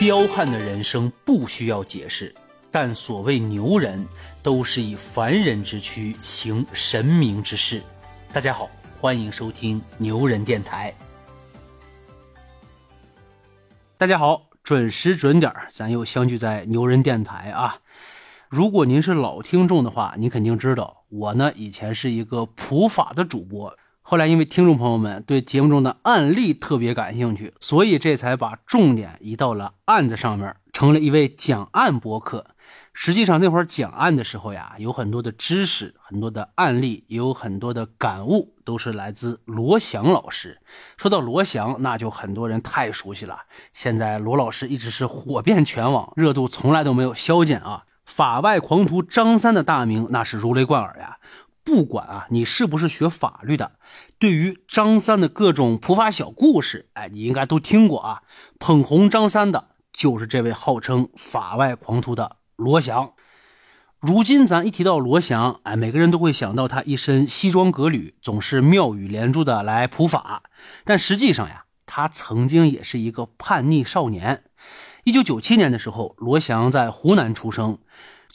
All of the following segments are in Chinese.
彪悍的人生不需要解释，但所谓牛人，都是以凡人之躯行神明之事。大家好，欢迎收听牛人电台。大家好，准时准点咱又相聚在牛人电台啊！如果您是老听众的话，您肯定知道我呢以前是一个普法的主播。后来，因为听众朋友们对节目中的案例特别感兴趣，所以这才把重点移到了案子上面，成了一位讲案播客。实际上，那会儿讲案的时候呀，有很多的知识、很多的案例，也有很多的感悟，都是来自罗翔老师。说到罗翔，那就很多人太熟悉了。现在罗老师一直是火遍全网，热度从来都没有消减啊！法外狂徒张三的大名那是如雷贯耳呀。不管啊，你是不是学法律的，对于张三的各种普法小故事，哎，你应该都听过啊。捧红张三的就是这位号称法外狂徒的罗翔。如今咱一提到罗翔，哎，每个人都会想到他一身西装革履，总是妙语连珠的来普法。但实际上呀，他曾经也是一个叛逆少年。一九九七年的时候，罗翔在湖南出生。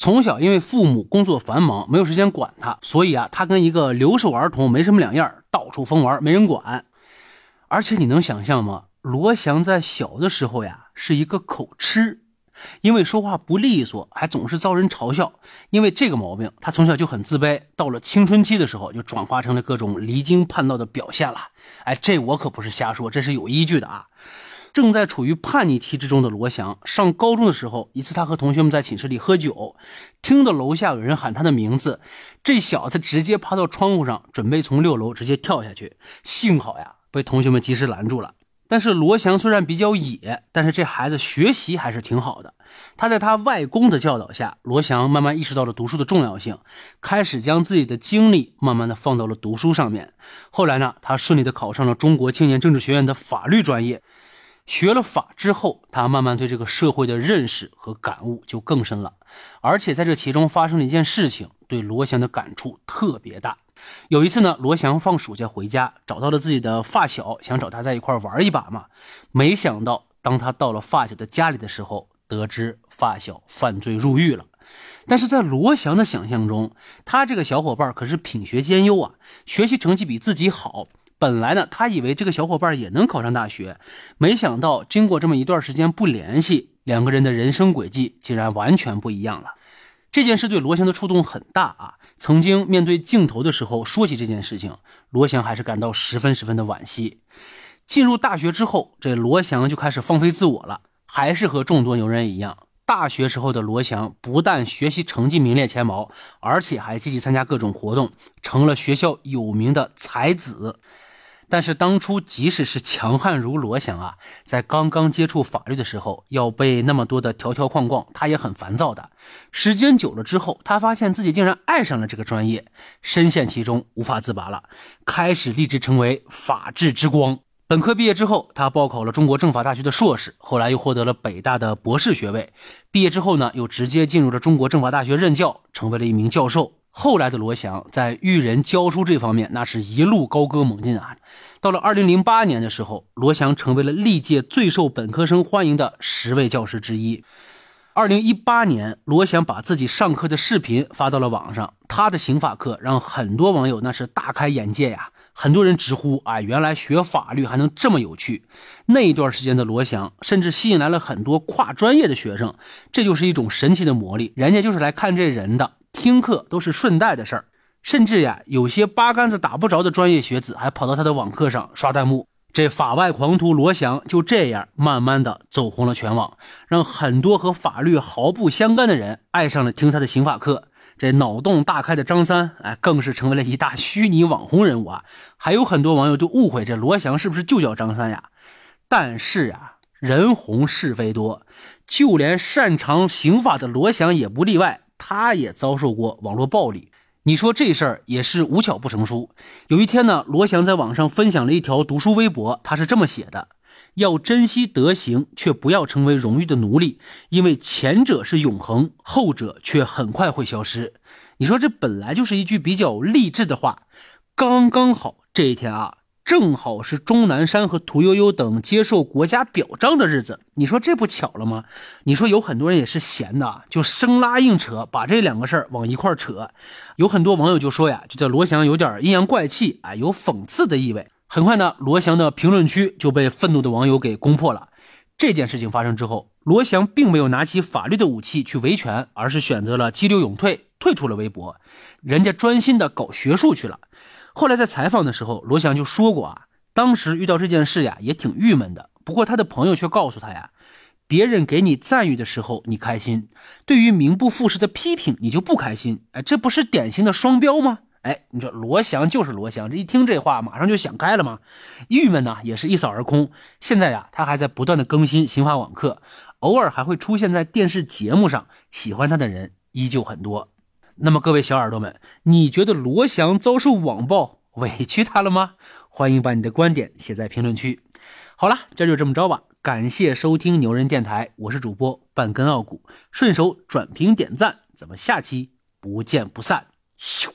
从小因为父母工作繁忙，没有时间管他，所以啊，他跟一个留守儿童没什么两样，到处疯玩，没人管。而且你能想象吗？罗翔在小的时候呀，是一个口吃，因为说话不利索，还总是遭人嘲笑。因为这个毛病，他从小就很自卑。到了青春期的时候，就转化成了各种离经叛道的表现了。哎，这我可不是瞎说，这是有依据的啊。正在处于叛逆期之中的罗翔，上高中的时候，一次他和同学们在寝室里喝酒，听到楼下有人喊他的名字，这小子直接趴到窗户上，准备从六楼直接跳下去。幸好呀，被同学们及时拦住了。但是罗翔虽然比较野，但是这孩子学习还是挺好的。他在他外公的教导下，罗翔慢慢意识到了读书的重要性，开始将自己的精力慢慢的放到了读书上面。后来呢，他顺利的考上了中国青年政治学院的法律专业。学了法之后，他慢慢对这个社会的认识和感悟就更深了。而且在这其中发生了一件事情，对罗翔的感触特别大。有一次呢，罗翔放暑假回家，找到了自己的发小，想找他在一块玩一把嘛。没想到，当他到了发小的家里的时候，得知发小犯罪入狱了。但是在罗翔的想象中，他这个小伙伴可是品学兼优啊，学习成绩比自己好。本来呢，他以为这个小伙伴也能考上大学，没想到经过这么一段时间不联系，两个人的人生轨迹竟然完全不一样了。这件事对罗翔的触动很大啊！曾经面对镜头的时候说起这件事情，罗翔还是感到十分十分的惋惜。进入大学之后，这罗翔就开始放飞自我了，还是和众多牛人一样。大学时候的罗翔不但学习成绩名列前茅，而且还积极参加各种活动，成了学校有名的才子。但是当初，即使是强悍如罗翔啊，在刚刚接触法律的时候，要背那么多的条条框框，他也很烦躁的。时间久了之后，他发现自己竟然爱上了这个专业，深陷其中无法自拔了，开始立志成为法治之光。本科毕业之后，他报考了中国政法大学的硕士，后来又获得了北大的博士学位。毕业之后呢，又直接进入了中国政法大学任教，成为了一名教授。后来的罗翔在育人教书这方面，那是一路高歌猛进啊！到了二零零八年的时候，罗翔成为了历届最受本科生欢迎的十位教师之一。二零一八年，罗翔把自己上课的视频发到了网上，他的刑法课让很多网友那是大开眼界呀！很多人直呼：“啊，原来学法律还能这么有趣！”那一段时间的罗翔，甚至吸引来了很多跨专业的学生，这就是一种神奇的魔力，人家就是来看这人的。听课都是顺带的事儿，甚至呀，有些八竿子打不着的专业学子还跑到他的网课上刷弹幕。这法外狂徒罗翔就这样慢慢的走红了全网，让很多和法律毫不相干的人爱上了听他的刑法课。这脑洞大开的张三，哎，更是成为了一大虚拟网红人物啊！还有很多网友就误会这罗翔是不是就叫张三呀？但是啊，人红是非多，就连擅长刑法的罗翔也不例外。他也遭受过网络暴力，你说这事儿也是无巧不成书。有一天呢，罗翔在网上分享了一条读书微博，他是这么写的：要珍惜德行，却不要成为荣誉的奴隶，因为前者是永恒，后者却很快会消失。你说这本来就是一句比较励志的话，刚刚好这一天啊。正好是钟南山和屠呦呦等接受国家表彰的日子。你说这不巧了吗？你说有很多人也是闲的，就生拉硬扯，把这两个事儿往一块扯。有很多网友就说呀，觉得罗翔有点阴阳怪气啊，有讽刺的意味。很快呢，罗翔的评论区就被愤怒的网友给攻破了。这件事情发生之后，罗翔并没有拿起法律的武器去维权，而是选择了激流勇退，退出了微博。人家专心的搞学术去了。后来在采访的时候，罗翔就说过啊，当时遇到这件事呀，也挺郁闷的。不过他的朋友却告诉他呀，别人给你赞誉的时候你开心，对于名不副实的批评你就不开心。哎，这不是典型的双标吗？哎，你说罗翔就是罗翔，这一听这话马上就想开了吗？郁闷呢也是一扫而空。现在呀，他还在不断的更新刑法网课，偶尔还会出现在电视节目上，喜欢他的人依旧很多。那么各位小耳朵们，你觉得罗翔遭受网暴委屈他了吗？欢迎把你的观点写在评论区。好了，今儿就这么着吧。感谢收听牛人电台，我是主播半根傲骨，顺手转评点赞，咱们下期不见不散。咻。